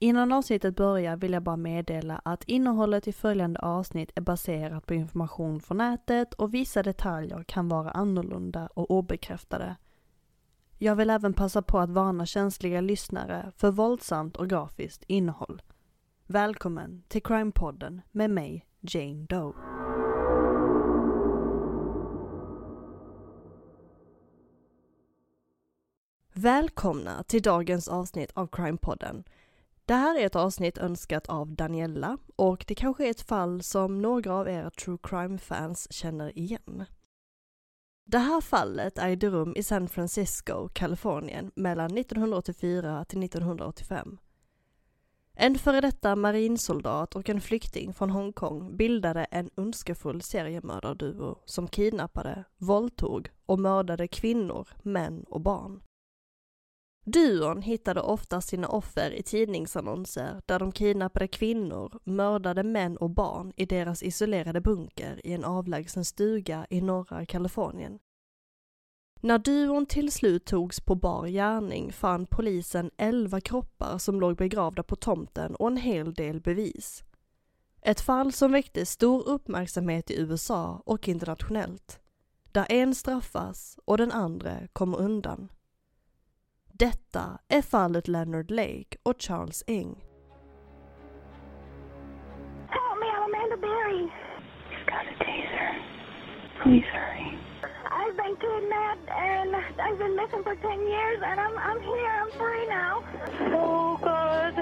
Innan avsnittet börjar vill jag bara meddela att innehållet i följande avsnitt är baserat på information från nätet och vissa detaljer kan vara annorlunda och obekräftade. Jag vill även passa på att varna känsliga lyssnare för våldsamt och grafiskt innehåll. Välkommen till Crime-podden med mig, Jane Doe. Välkomna till dagens avsnitt av Crime-podden. Det här är ett avsnitt önskat av Daniella och det kanske är ett fall som några av era true crime-fans känner igen. Det här fallet ägde rum i San Francisco, Kalifornien mellan 1984 till 1985. En före detta marinsoldat och en flykting från Hongkong bildade en ondskefull seriemördarduo som kidnappade, våldtog och mördade kvinnor, män och barn. Duon hittade ofta sina offer i tidningsannonser där de kidnappade kvinnor, mördade män och barn i deras isolerade bunker i en avlägsen stuga i norra Kalifornien. När duon till slut togs på bar gärning fann polisen elva kroppar som låg begravda på tomten och en hel del bevis. Ett fall som väckte stor uppmärksamhet i USA och internationellt. Där en straffas och den andra kommer undan. Detta är fallet Leonard Lake och Charles Eng. Help me, I'm Amanda Berry. You've got a taser. Please hurry. I've been kidnapped and I've been missing for 10 years and I'm, I'm here, I'm free now. Oh, God.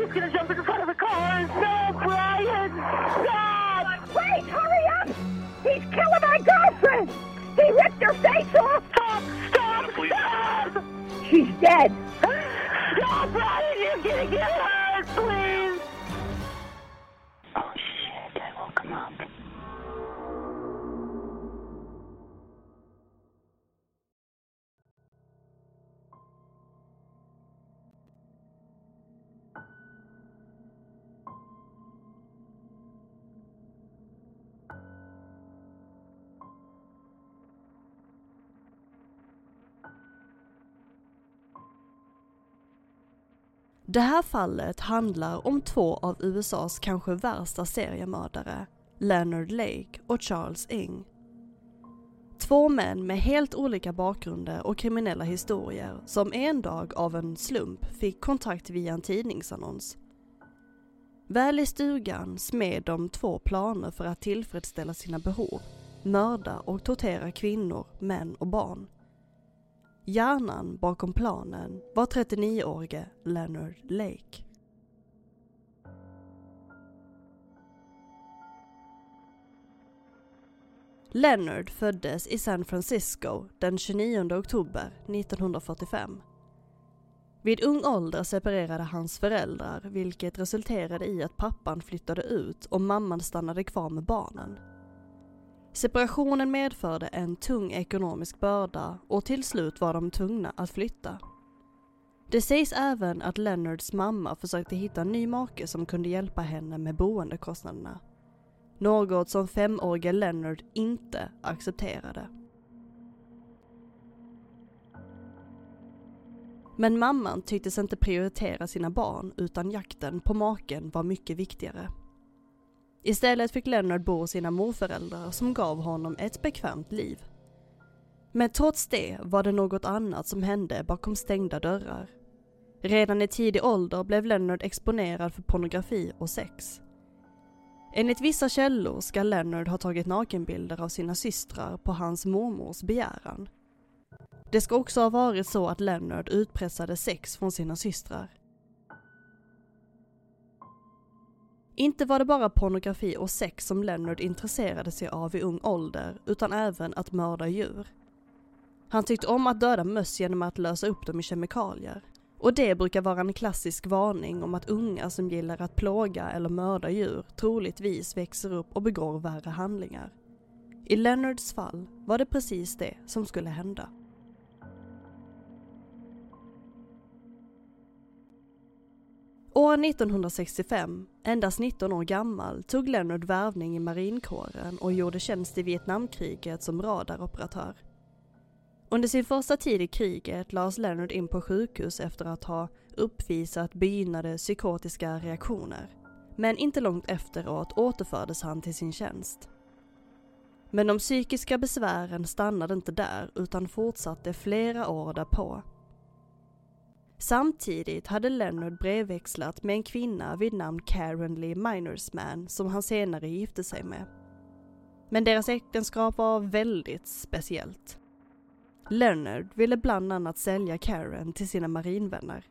He's gonna jump in front of the car. No, Brian! Stop! Wait, hurry up! He's killing my girlfriend! He ripped her face off! Stop! Stop! Stop! She's dead! No, Brian, you're gonna get hurt, please! Det här fallet handlar om två av USAs kanske värsta seriemördare, Leonard Lake och Charles Eng. Två män med helt olika bakgrunder och kriminella historier som en dag av en slump fick kontakt via en tidningsannons. Väl i stugan smed de två planer för att tillfredsställa sina behov, mörda och tortera kvinnor, män och barn. Hjärnan bakom planen var 39-årige Leonard Lake. Leonard föddes i San Francisco den 29 oktober 1945. Vid ung ålder separerade hans föräldrar vilket resulterade i att pappan flyttade ut och mamman stannade kvar med barnen. Separationen medförde en tung ekonomisk börda och till slut var de tvungna att flytta. Det sägs även att Leonards mamma försökte hitta en ny make som kunde hjälpa henne med boendekostnaderna. Något som femårige Leonard inte accepterade. Men mamman tycktes inte prioritera sina barn utan jakten på maken var mycket viktigare. Istället fick Leonard bo hos sina morföräldrar som gav honom ett bekvämt liv. Men trots det var det något annat som hände bakom stängda dörrar. Redan i tidig ålder blev Leonard exponerad för pornografi och sex. Enligt vissa källor ska Leonard ha tagit nakenbilder av sina systrar på hans mormors begäran. Det ska också ha varit så att Leonard utpressade sex från sina systrar. Inte var det bara pornografi och sex som Leonard intresserade sig av i ung ålder, utan även att mörda djur. Han tyckte om att döda möss genom att lösa upp dem i kemikalier. Och det brukar vara en klassisk varning om att unga som gillar att plåga eller mörda djur troligtvis växer upp och begår värre handlingar. I Leonards fall var det precis det som skulle hända. År 1965, endast 19 år gammal, tog Leonard värvning i marinkåren och gjorde tjänst i Vietnamkriget som radaroperatör. Under sin första tid i kriget lades Leonard in på sjukhus efter att ha uppvisat begynnande psykotiska reaktioner. Men inte långt efteråt återfördes han till sin tjänst. Men de psykiska besvären stannade inte där utan fortsatte flera år därpå. Samtidigt hade Leonard brevväxlat med en kvinna vid namn Karen Lee Minersman som han senare gifte sig med. Men deras äktenskap var väldigt speciellt. Leonard ville bland annat sälja Karen till sina marinvänner.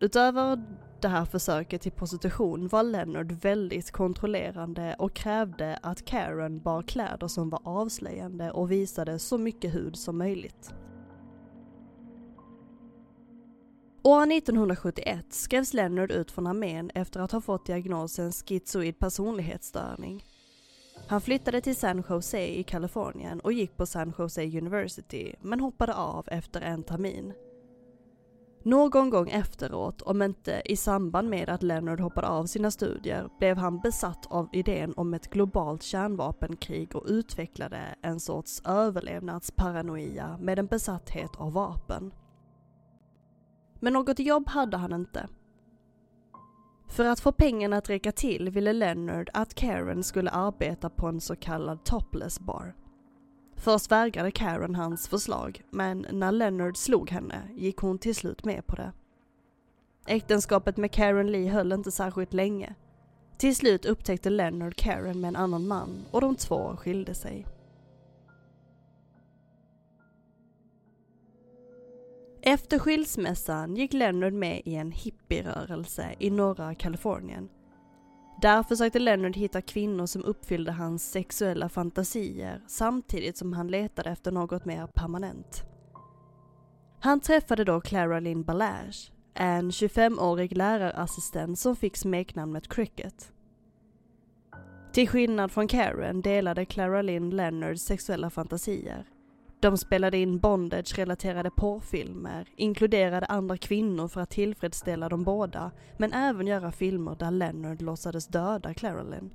Utöver det här försöket till prostitution var Leonard väldigt kontrollerande och krävde att Karen bar kläder som var avslöjande och visade så mycket hud som möjligt. År 1971 skrevs Leonard ut från armén efter att ha fått diagnosen schizoid personlighetsstörning. Han flyttade till San Jose i Kalifornien och gick på San Jose University, men hoppade av efter en termin. Någon gång efteråt, om inte i samband med att Leonard hoppade av sina studier, blev han besatt av idén om ett globalt kärnvapenkrig och utvecklade en sorts överlevnadsparanoia med en besatthet av vapen. Men något jobb hade han inte. För att få pengarna att räcka till ville Leonard att Karen skulle arbeta på en så kallad topless bar. Först vägrade Karen hans förslag, men när Leonard slog henne gick hon till slut med på det. Äktenskapet med Karen Lee höll inte särskilt länge. Till slut upptäckte Leonard Karen med en annan man och de två skilde sig. Efter skilsmässan gick Leonard med i en hippierörelse i norra Kalifornien. Där försökte Leonard hitta kvinnor som uppfyllde hans sexuella fantasier samtidigt som han letade efter något mer permanent. Han träffade då Clara Lynn Balash, en 25-årig lärarassistent som fick smeknamnet Cricket. Till skillnad från Karen delade Clara Lynn Leonards sexuella fantasier. De spelade in bondage-relaterade porrfilmer, inkluderade andra kvinnor för att tillfredsställa dem båda, men även göra filmer där Leonard låtsades döda Carolyn.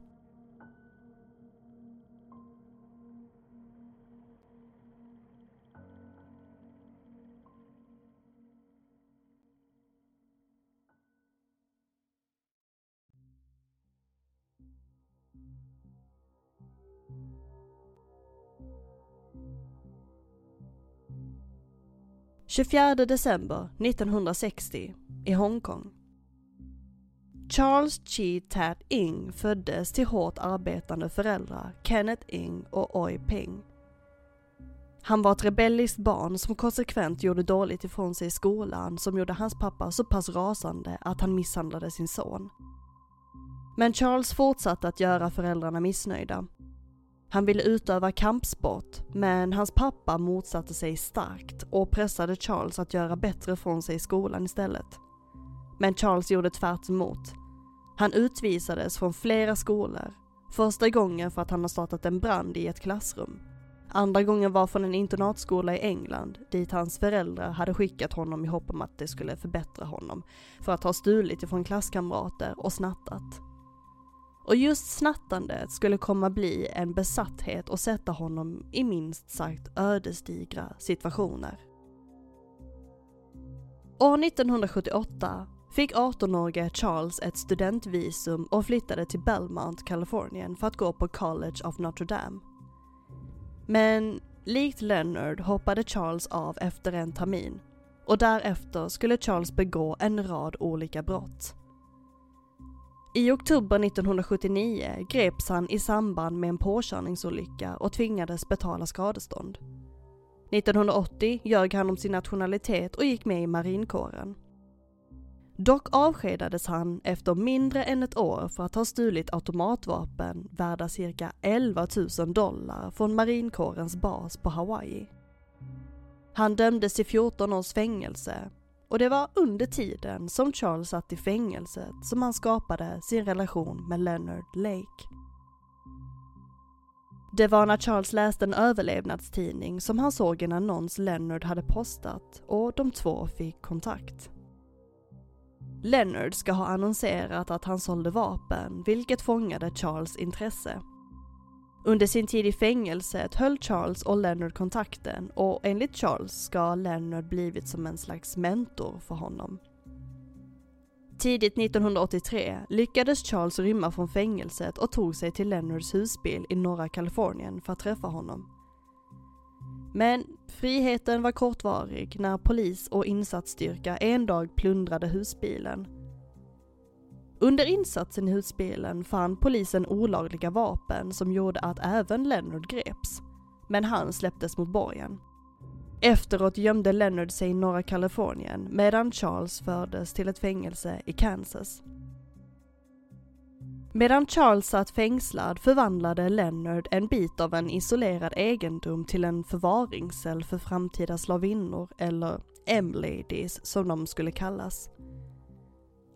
–24 december 1960 i Hongkong. Charles Chi Tat Ing föddes till hårt arbetande föräldrar, Kenneth Ing och Oi Ping. Han var ett rebelliskt barn som konsekvent gjorde dåligt ifrån sig i skolan som gjorde hans pappa så pass rasande att han misshandlade sin son. Men Charles fortsatte att göra föräldrarna missnöjda. Han ville utöva kampsport, men hans pappa motsatte sig starkt och pressade Charles att göra bättre från sig i skolan istället. Men Charles gjorde tvärt emot. Han utvisades från flera skolor. Första gången för att han har startat en brand i ett klassrum. Andra gången var från en internatskola i England, dit hans föräldrar hade skickat honom i hopp om att det skulle förbättra honom, för att ha stulit ifrån klasskamrater och snattat. Och just snattandet skulle komma bli en besatthet och sätta honom i minst sagt ödesdigra situationer. År 1978 fick 18-årige Charles ett studentvisum och flyttade till Belmont, Kalifornien för att gå på College of Notre Dame. Men likt Leonard hoppade Charles av efter en termin och därefter skulle Charles begå en rad olika brott. I oktober 1979 greps han i samband med en påkörningsolycka och tvingades betala skadestånd. 1980 ljög han om sin nationalitet och gick med i marinkåren. Dock avskedades han efter mindre än ett år för att ha stulit automatvapen värda cirka 11 000 dollar från marinkårens bas på Hawaii. Han dömdes till 14 års fängelse och det var under tiden som Charles satt i fängelset som han skapade sin relation med Leonard Lake. Det var när Charles läste en överlevnadstidning som han såg en annons Leonard hade postat och de två fick kontakt. Leonard ska ha annonserat att han sålde vapen, vilket fångade Charles intresse. Under sin tid i fängelset höll Charles och Leonard kontakten och enligt Charles ska Leonard blivit som en slags mentor för honom. Tidigt 1983 lyckades Charles rymma från fängelset och tog sig till Leonards husbil i norra Kalifornien för att träffa honom. Men friheten var kortvarig när polis och insatsstyrka en dag plundrade husbilen. Under insatsen i husbilen fann polisen olagliga vapen som gjorde att även Leonard greps. Men han släpptes mot borgen. Efteråt gömde Leonard sig i norra Kalifornien medan Charles fördes till ett fängelse i Kansas. Medan Charles satt fängslad förvandlade Leonard en bit av en isolerad egendom till en förvaringscell för framtida slavinnor, eller M-ladies som de skulle kallas.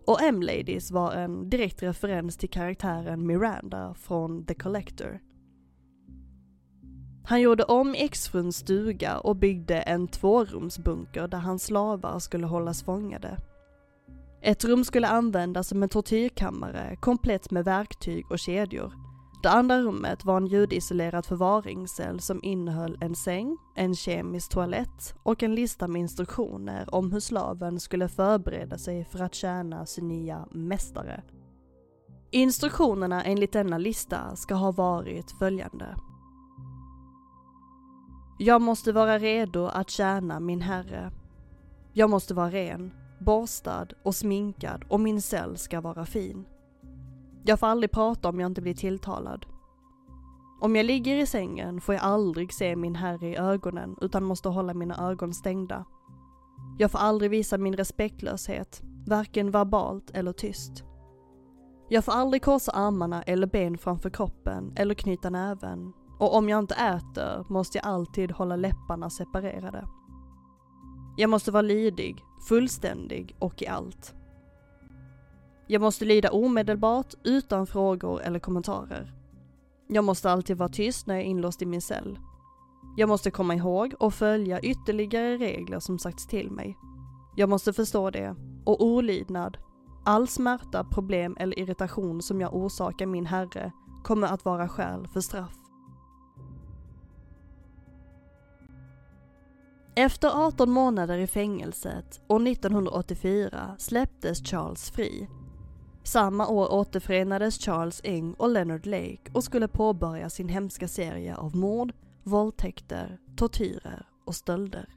Och M-ladies var en direkt referens till karaktären Miranda från The Collector. Han gjorde om exfruns stuga och byggde en tvårumsbunker där hans slavar skulle hållas fångade. Ett rum skulle användas som en tortyrkammare komplett med verktyg och kedjor. Det andra rummet var en ljudisolerad förvaringscell som innehöll en säng, en kemisk toalett och en lista med instruktioner om hur slaven skulle förbereda sig för att tjäna sin nya mästare. Instruktionerna enligt denna lista ska ha varit följande. Jag måste vara redo att tjäna min herre. Jag måste vara ren, borstad och sminkad och min cell ska vara fin. Jag får aldrig prata om jag inte blir tilltalad. Om jag ligger i sängen får jag aldrig se min herre i ögonen utan måste hålla mina ögon stängda. Jag får aldrig visa min respektlöshet, varken verbalt eller tyst. Jag får aldrig korsa armarna eller ben framför kroppen eller knyta näven och om jag inte äter måste jag alltid hålla läpparna separerade. Jag måste vara lydig, fullständig och i allt. Jag måste lyda omedelbart, utan frågor eller kommentarer. Jag måste alltid vara tyst när jag är inlåst i min cell. Jag måste komma ihåg och följa ytterligare regler som sagts till mig. Jag måste förstå det, och olydnad, all smärta, problem eller irritation som jag orsakar min herre kommer att vara skäl för straff. Efter 18 månader i fängelset år 1984 släpptes Charles fri. Samma år återförenades Charles Eng och Leonard Lake och skulle påbörja sin hemska serie av mord, våldtäkter, tortyrer och stölder.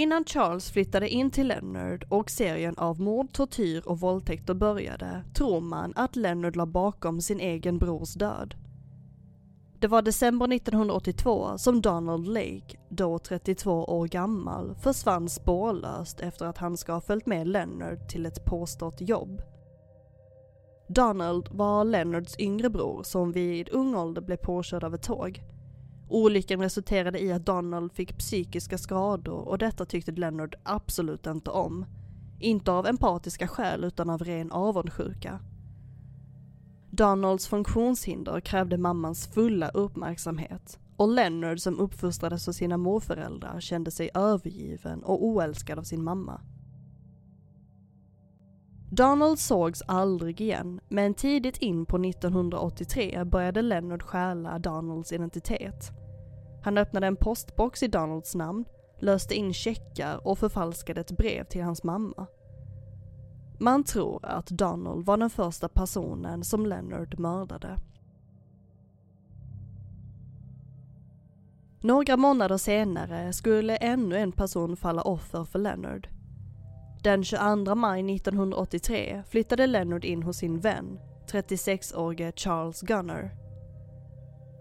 Innan Charles flyttade in till Leonard och serien av mord, tortyr och våldtäkter började tror man att Leonard la bakom sin egen brors död. Det var december 1982 som Donald Lake, då 32 år gammal, försvann spårlöst efter att han ska ha följt med Leonard till ett påstått jobb. Donald var Leonards yngre bror som vid ung ålder blev påkörd av ett tåg. Olyckan resulterade i att Donald fick psykiska skador och detta tyckte Leonard absolut inte om. Inte av empatiska skäl utan av ren avundsjuka. Donalds funktionshinder krävde mammans fulla uppmärksamhet och Leonard som uppfostrades av sina morföräldrar kände sig övergiven och oälskad av sin mamma. Donald sågs aldrig igen, men tidigt in på 1983 började Leonard stjäla Donalds identitet. Han öppnade en postbox i Donalds namn, löste in checkar och förfalskade ett brev till hans mamma. Man tror att Donald var den första personen som Leonard mördade. Några månader senare skulle ännu en person falla offer för Leonard. Den 22 maj 1983 flyttade Leonard in hos sin vän, 36-årige Charles Gunner.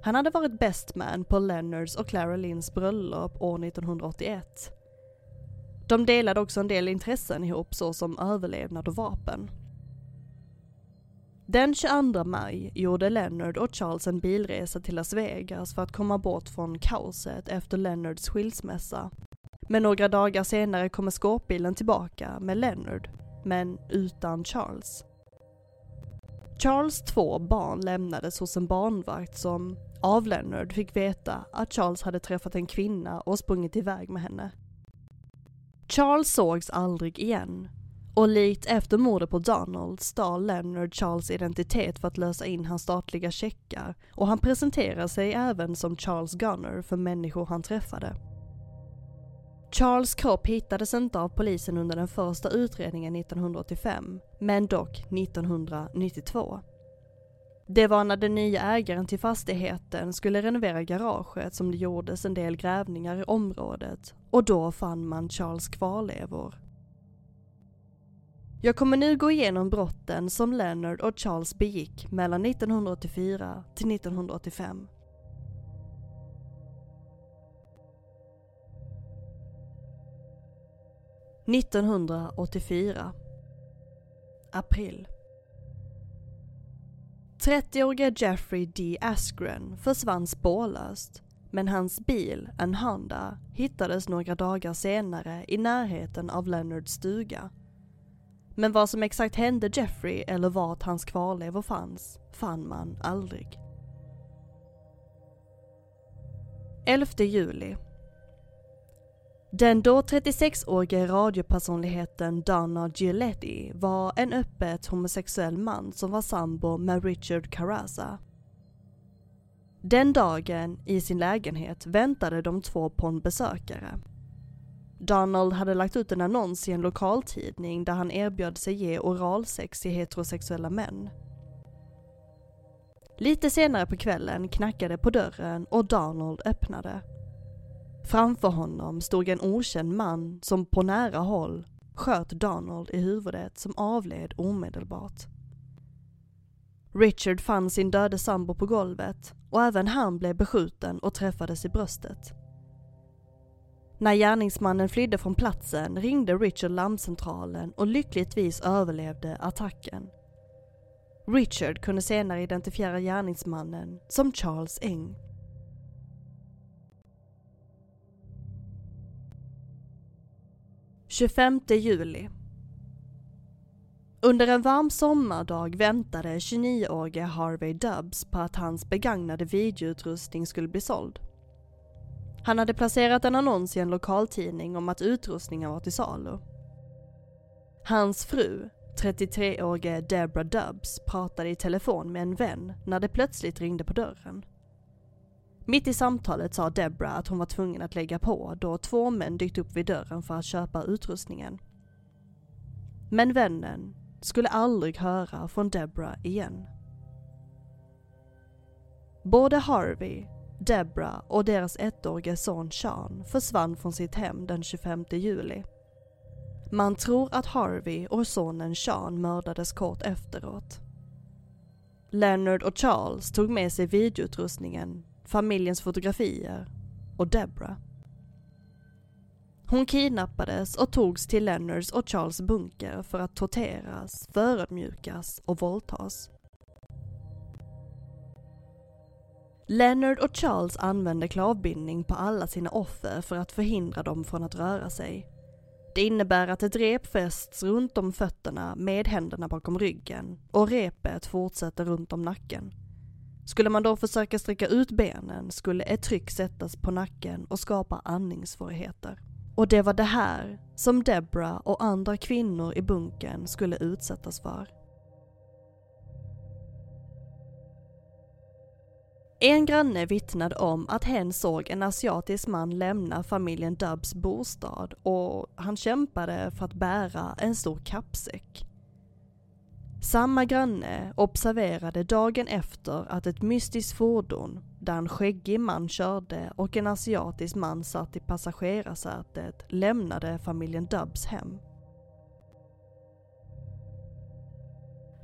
Han hade varit best man på Leonards och Clara Lynns bröllop år 1981. De delade också en del intressen ihop såsom överlevnad och vapen. Den 22 maj gjorde Leonard och Charles en bilresa till Las Vegas för att komma bort från kaoset efter Leonards skilsmässa. Men några dagar senare kommer skåpbilen tillbaka med Leonard, men utan Charles. Charles två barn lämnades hos en barnvakt som av Leonard fick veta att Charles hade träffat en kvinna och sprungit iväg med henne. Charles sågs aldrig igen och likt efter mordet på Donald stal Leonard Charles identitet för att lösa in hans statliga checkar och han presenterar sig även som Charles Gunner för människor han träffade. Charles kropp hittades inte av polisen under den första utredningen 1985, men dock 1992. Det var när den nya ägaren till fastigheten skulle renovera garaget som det gjordes en del grävningar i området och då fann man Charles kvarlevor. Jag kommer nu gå igenom brotten som Leonard och Charles begick mellan 1984 till 1985. –1984 April 30-årige Jeffrey D. Askren försvann spårlöst, men hans bil, en Honda, hittades några dagar senare i närheten av Leonards stuga. Men vad som exakt hände Jeffrey eller vart hans kvarlevor fanns, fann man aldrig. 11 juli den då 36-årige radiopersonligheten Donna Giletti var en öppet homosexuell man som var sambo med Richard Caraza. Den dagen, i sin lägenhet, väntade de två på en besökare. Donald hade lagt ut en annons i en lokaltidning där han erbjöd sig ge oralsex till heterosexuella män. Lite senare på kvällen knackade på dörren och Donald öppnade. Framför honom stod en okänd man som på nära håll sköt Donald i huvudet som avled omedelbart. Richard fann sin döde sambo på golvet och även han blev beskjuten och träffades i bröstet. När gärningsmannen flydde från platsen ringde Richard larmcentralen och lyckligtvis överlevde attacken. Richard kunde senare identifiera gärningsmannen som Charles Eng. –25 juli under en varm sommardag väntade 29-årige Harvey Dubbs på att hans begagnade videoutrustning skulle bli såld. Han hade placerat en annons i en lokaltidning om att utrustningen var till salu. Hans fru, 33-årige Deborah Dubbs, pratade i telefon med en vän när det plötsligt ringde på dörren. Mitt i samtalet sa Debra att hon var tvungen att lägga på då två män dykt upp vid dörren för att köpa utrustningen. Men vännen, skulle aldrig höra från Debra igen. Både Harvey, Debra och deras ettårige son Sean försvann från sitt hem den 25 juli. Man tror att Harvey och sonen Sean mördades kort efteråt. Leonard och Charles tog med sig videoutrustningen, familjens fotografier och Debra. Hon kidnappades och togs till Lennards och Charles bunker för att torteras, förödmjukas och våldtas. Leonard och Charles använde klavbindning på alla sina offer för att förhindra dem från att röra sig. Det innebär att ett rep fästs runt om fötterna med händerna bakom ryggen och repet fortsätter runt om nacken. Skulle man då försöka sträcka ut benen skulle ett tryck sättas på nacken och skapa andningssvårigheter. Och det var det här som Debra och andra kvinnor i bunkern skulle utsättas för. En granne vittnade om att hen såg en asiatisk man lämna familjen Dubbs bostad och han kämpade för att bära en stor kappsäck. Samma granne observerade dagen efter att ett mystiskt fordon där en skäggig man körde och en asiatisk man satt i passagerarsätet lämnade familjen Dubbs hem.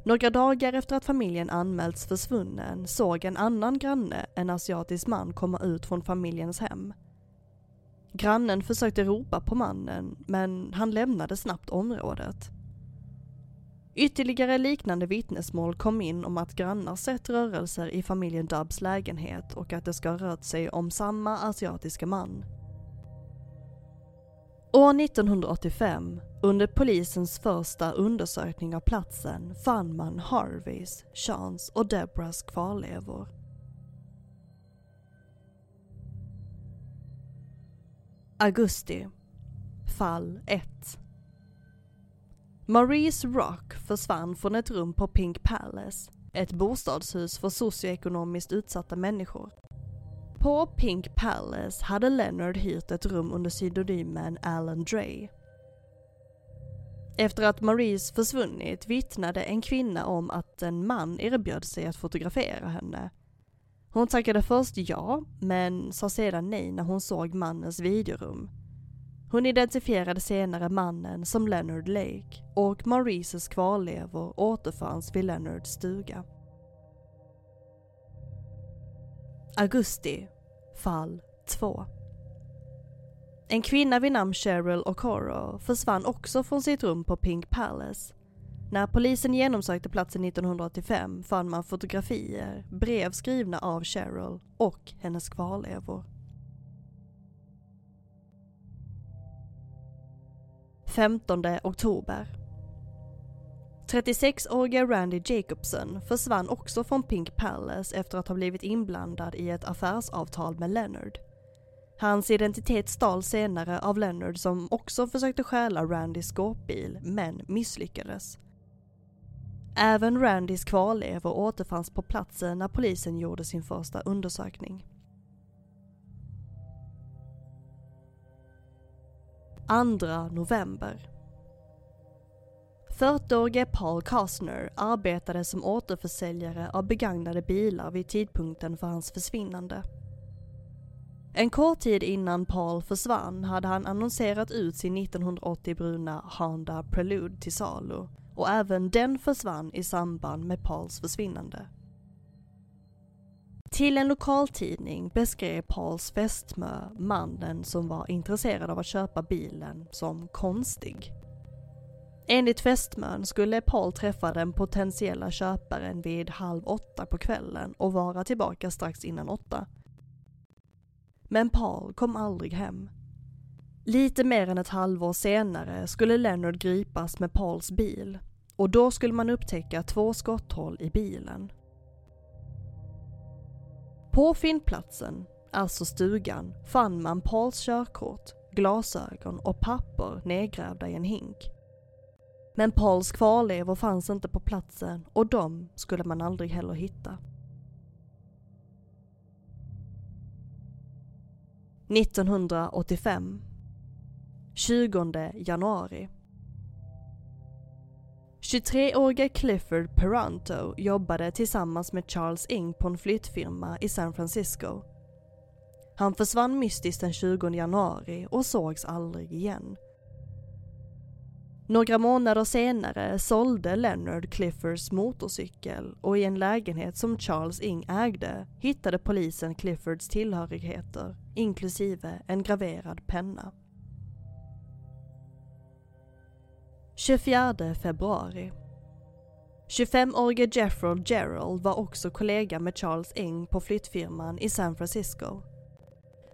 Några dagar efter att familjen anmälts försvunnen såg en annan granne en asiatisk man komma ut från familjens hem. Grannen försökte ropa på mannen men han lämnade snabbt området. Ytterligare liknande vittnesmål kom in om att grannar sett rörelser i familjen Dubbs lägenhet och att det ska ha rört sig om samma asiatiska man. År 1985, under polisens första undersökning av platsen, fann man Harveys, Seans och Debras kvarlevor. Augusti Fall 1 Maurice Rock försvann från ett rum på Pink Palace, ett bostadshus för socioekonomiskt utsatta människor. På Pink Palace hade Leonard hyrt ett rum under pseudonymen Alan Dre. Efter att Maurice försvunnit vittnade en kvinna om att en man erbjöd sig att fotografera henne. Hon tackade först ja, men sa sedan nej när hon såg mannens videorum. Hon identifierade senare mannen som Leonard Lake och Maurices kvarlevor återfanns vid Leonards stuga. Augusti, fall 2. En kvinna vid namn Cheryl Okoro försvann också från sitt rum på Pink Palace. När polisen genomsökte platsen 1985 fann man fotografier, brev skrivna av Cheryl och hennes kvarlevor. 15 oktober. 36-åriga Randy Jacobson försvann också från Pink Palace efter att ha blivit inblandad i ett affärsavtal med Leonard. Hans identitet stals senare av Leonard som också försökte stjäla Randys skåpbil, men misslyckades. Även Randys kvarlevor återfanns på platsen när polisen gjorde sin första undersökning. 2 november. 40-årige Paul Kastner arbetade som återförsäljare av begagnade bilar vid tidpunkten för hans försvinnande. En kort tid innan Paul försvann hade han annonserat ut sin 1980 bruna Honda Prelude till salu och även den försvann i samband med Pauls försvinnande. Till en lokaltidning beskrev Pauls fästmö mannen som var intresserad av att köpa bilen som konstig. Enligt fästmön skulle Paul träffa den potentiella köparen vid halv åtta på kvällen och vara tillbaka strax innan åtta. Men Paul kom aldrig hem. Lite mer än ett halvår senare skulle Leonard gripas med Pauls bil och då skulle man upptäcka två skotthål i bilen. På fyndplatsen, alltså stugan, fann man Pauls körkort, glasögon och papper nedgrävda i en hink. Men Pauls kvarlevor fanns inte på platsen och de skulle man aldrig heller hitta. 1985 20 januari 23-årige Clifford Peranto jobbade tillsammans med Charles Ing på en flyttfirma i San Francisco. Han försvann mystiskt den 20 januari och sågs aldrig igen. Några månader senare sålde Leonard Cliffords motorcykel och i en lägenhet som Charles Ing ägde hittade polisen Cliffords tillhörigheter, inklusive en graverad penna. 24 februari 25-årige Jeffrey Gerald var också kollega med Charles Ing på flyttfirman i San Francisco.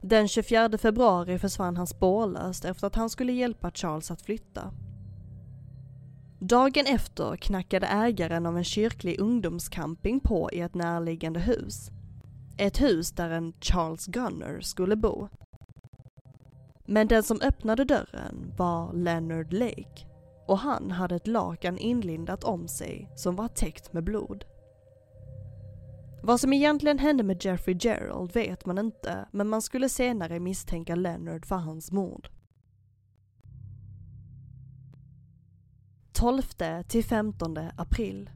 Den 24 februari försvann han spårlöst efter att han skulle hjälpa Charles att flytta. Dagen efter knackade ägaren av en kyrklig ungdomscamping på i ett närliggande hus. Ett hus där en Charles Gunner skulle bo. Men den som öppnade dörren var Leonard Lake och han hade ett lakan inlindat om sig som var täckt med blod. Vad som egentligen hände med Jeffrey Gerald vet man inte, men man skulle senare misstänka Leonard för hans mord. 12 till 15 april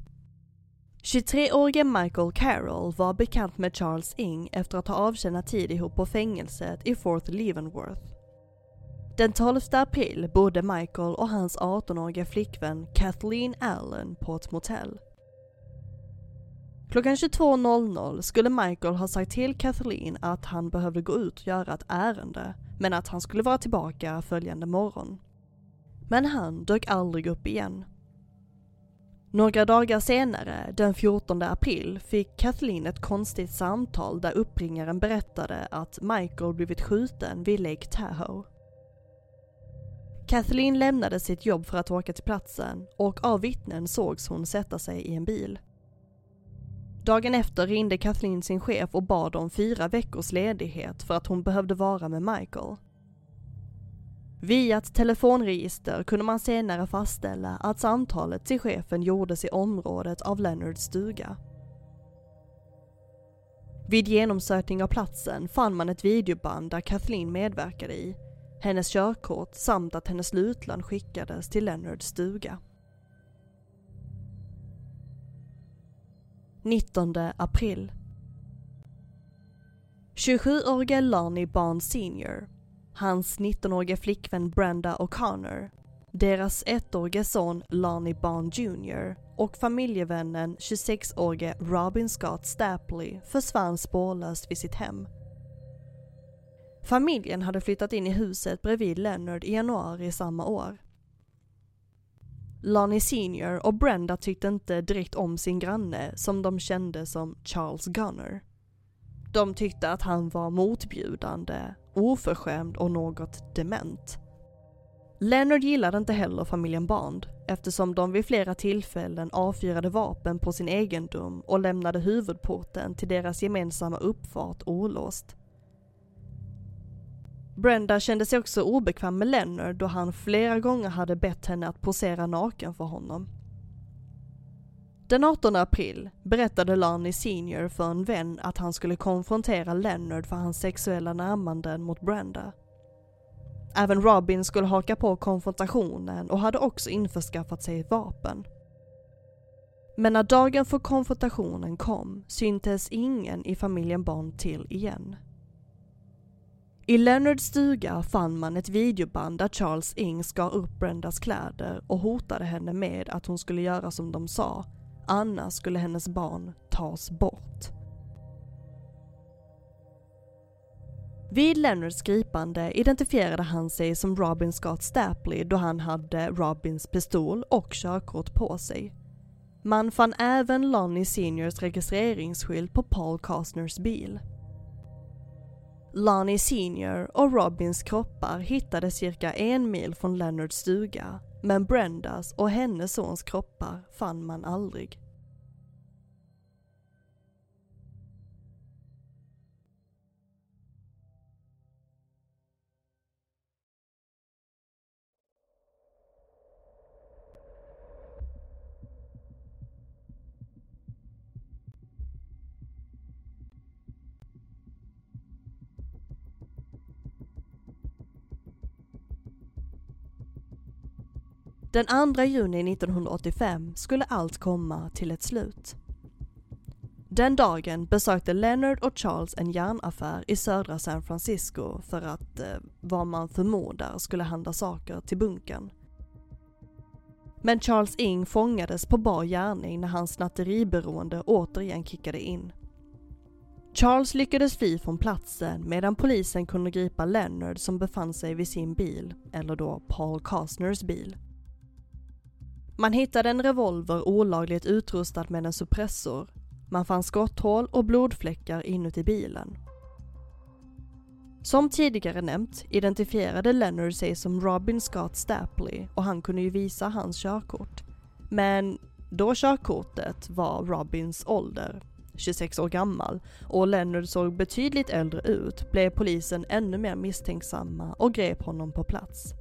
23-årige Michael Carroll var bekant med Charles Ing efter att ha avtjänat tid ihop på fängelset i Fort Leavenworth. Den 12 april bodde Michael och hans 18-åriga flickvän Kathleen Allen på ett motell. Klockan 22.00 skulle Michael ha sagt till Kathleen att han behövde gå ut och göra ett ärende, men att han skulle vara tillbaka följande morgon. Men han dök aldrig upp igen. Några dagar senare, den 14 april, fick Kathleen ett konstigt samtal där uppringaren berättade att Michael blivit skjuten vid Lake Tahoe. Kathleen lämnade sitt jobb för att åka till platsen och av vittnen sågs hon sätta sig i en bil. Dagen efter ringde Kathleen sin chef och bad om fyra veckors ledighet för att hon behövde vara med Michael. Via ett telefonregister kunde man senare fastställa att samtalet till chefen gjordes i området av Leonards stuga. Vid genomsökning av platsen fann man ett videoband där Kathleen medverkade i hennes körkort samt att hennes slutlön skickades till Leonards stuga. 19 april 27-årige Lonnie Barnes Senior, hans 19-åriga flickvän Brenda O'Connor, deras ettårige son Lonnie Barnes Jr och familjevännen 26-årige Robin Scott Stapley försvann spårlöst vid sitt hem. Familjen hade flyttat in i huset bredvid Leonard i januari samma år. Lonnie Senior och Brenda tyckte inte direkt om sin granne som de kände som Charles Gunner. De tyckte att han var motbjudande, oförskämd och något dement. Leonard gillade inte heller familjen Bond eftersom de vid flera tillfällen avfyrade vapen på sin egendom och lämnade huvudporten till deras gemensamma uppfart olåst. Brenda kände sig också obekväm med Leonard då han flera gånger hade bett henne att posera naken för honom. Den 18 april berättade Lani Senior för en vän att han skulle konfrontera Leonard för hans sexuella närmanden mot Brenda. Även Robin skulle haka på konfrontationen och hade också införskaffat sig ett vapen. Men när dagen för konfrontationen kom syntes ingen i familjen Bond till igen. I Leonards stuga fann man ett videoband där Charles Ing skar upp Brendas kläder och hotade henne med att hon skulle göra som de sa, annars skulle hennes barn tas bort. Vid Leonards gripande identifierade han sig som Robin Scott Stapley då han hade Robins pistol och körkort på sig. Man fann även Lonnie Seniors registreringsskylt på Paul Costners bil. Lonnie Senior och Robins kroppar hittades cirka en mil från Leonards stuga, men Brendas och hennes sons kroppar fann man aldrig. Den 2 juni 1985 skulle allt komma till ett slut. Den dagen besökte Leonard och Charles en järnaffär i södra San Francisco för att, eh, vad man förmodar, skulle handla saker till bunkern. Men Charles Ing fångades på bar gärning när hans snatteriberoende återigen kickade in. Charles lyckades fly från platsen medan polisen kunde gripa Leonard som befann sig vid sin bil, eller då Paul Costners bil. Man hittade en revolver olagligt utrustad med en suppressor. Man fann skotthål och blodfläckar inuti bilen. Som tidigare nämnt identifierade Leonard sig som Robin Scott Stapley och han kunde ju visa hans körkort. Men då körkortet var Robins ålder, 26 år gammal, och Leonard såg betydligt äldre ut blev polisen ännu mer misstänksamma och grep honom på plats.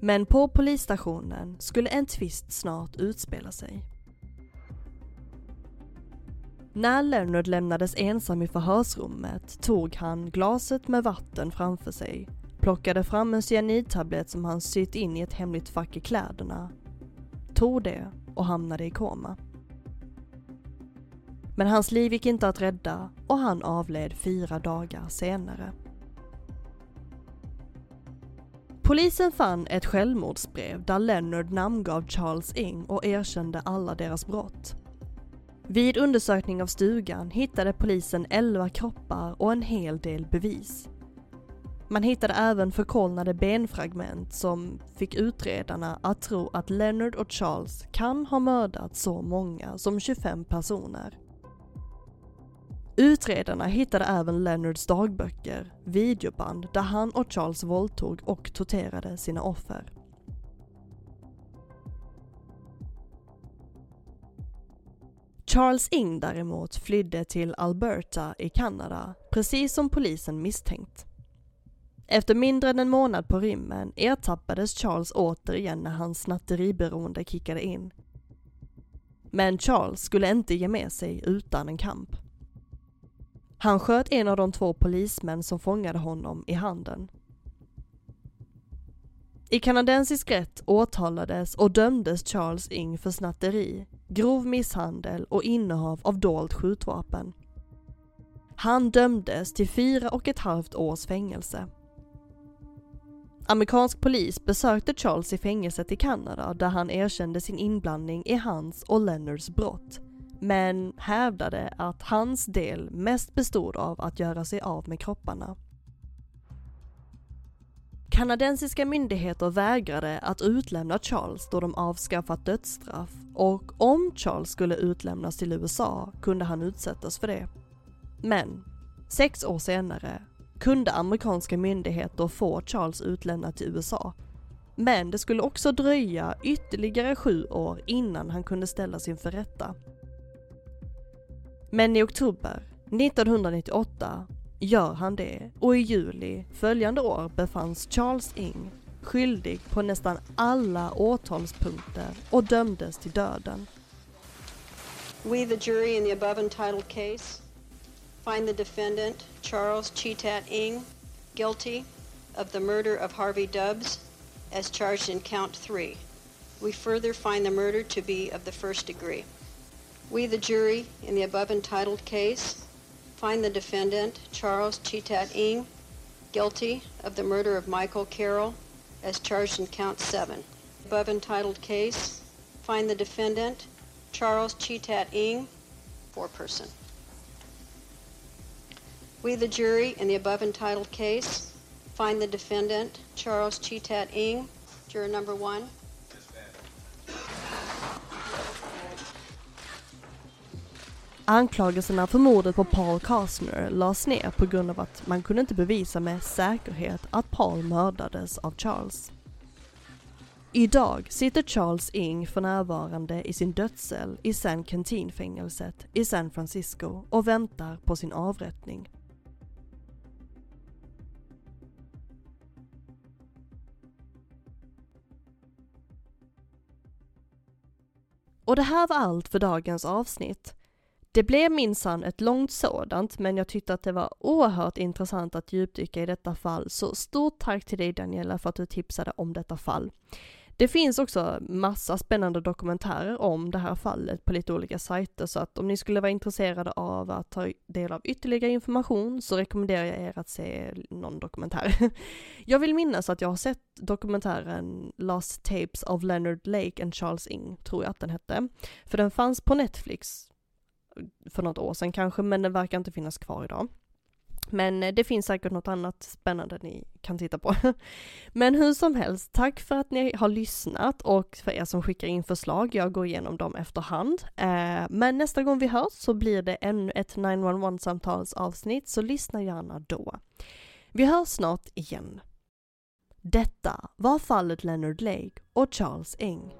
Men på polisstationen skulle en tvist snart utspela sig. När Leonard lämnades ensam i förhörsrummet tog han glaset med vatten framför sig, plockade fram en cyanidtablett som han sytt in i ett hemligt fack i kläderna, tog det och hamnade i koma. Men hans liv gick inte att rädda och han avled fyra dagar senare. Polisen fann ett självmordsbrev där Leonard namngav Charles Ing och erkände alla deras brott. Vid undersökning av stugan hittade polisen 11 kroppar och en hel del bevis. Man hittade även förkolnade benfragment som fick utredarna att tro att Leonard och Charles kan ha mördat så många som 25 personer. Utredarna hittade även Leonards dagböcker, videoband där han och Charles våldtog och torterade sina offer. Charles Ing däremot flydde till Alberta i Kanada, precis som polisen misstänkt. Efter mindre än en månad på rymmen ertappades Charles återigen när hans snatteriberoende kickade in. Men Charles skulle inte ge med sig utan en kamp. Han sköt en av de två polismän som fångade honom i handen. I kanadensisk rätt åtalades och dömdes Charles Ing för snatteri, grov misshandel och innehav av dolt skjutvapen. Han dömdes till fyra och ett halvt års fängelse. Amerikansk polis besökte Charles i fängelset i Kanada där han erkände sin inblandning i hans och Leonards brott men hävdade att hans del mest bestod av att göra sig av med kropparna. Kanadensiska myndigheter vägrade att utlämna Charles då de avskaffat dödsstraff och om Charles skulle utlämnas till USA kunde han utsättas för det. Men, sex år senare kunde amerikanska myndigheter få Charles utlämnad till USA. Men det skulle också dröja ytterligare sju år innan han kunde ställas inför rätta. Men i oktober 1998 gör han det och i juli följande år befanns Charles Ing skyldig på nästan alla åtalspunkter och dömdes till döden. We, the jury in the above entitled case, find the defendant, Charles Cheetat Ing, guilty of the murder of Harvey Dubbs as charged in count three. We further find the murder to be of the first degree. We, the jury, in the above entitled case, find the defendant, Charles Cheetat Ing, guilty of the murder of Michael Carroll as charged in count seven. Above entitled case, find the defendant, Charles Cheetat Ing, foreperson. We, the jury, in the above entitled case, find the defendant, Charles Cheetat Ing, juror number one. Anklagelserna för mordet på Paul Kastner lades ner på grund av att man kunde inte bevisa med säkerhet att Paul mördades av Charles. Idag sitter Charles Ing för närvarande i sin dödscell i San Quentin-fängelset i San Francisco och väntar på sin avrättning. Och det här var allt för dagens avsnitt. Det blev minsann ett långt sådant, men jag tyckte att det var oerhört intressant att djupdyka i detta fall, så stort tack till dig Daniela för att du tipsade om detta fall. Det finns också massa spännande dokumentärer om det här fallet på lite olika sajter, så att om ni skulle vara intresserade av att ta del av ytterligare information så rekommenderar jag er att se någon dokumentär. Jag vill minnas att jag har sett dokumentären Last Tapes of Leonard Lake and Charles Ing, tror jag att den hette. För den fanns på Netflix för något år sedan kanske, men den verkar inte finnas kvar idag. Men eh, det finns säkert något annat spännande ni kan titta på. Men hur som helst, tack för att ni har lyssnat och för er som skickar in förslag, jag går igenom dem efterhand. Eh, men nästa gång vi hörs så blir det ännu ett 911 samtalsavsnitt, så lyssna gärna då. Vi hörs snart igen. Detta var fallet Leonard Lake och Charles Eng.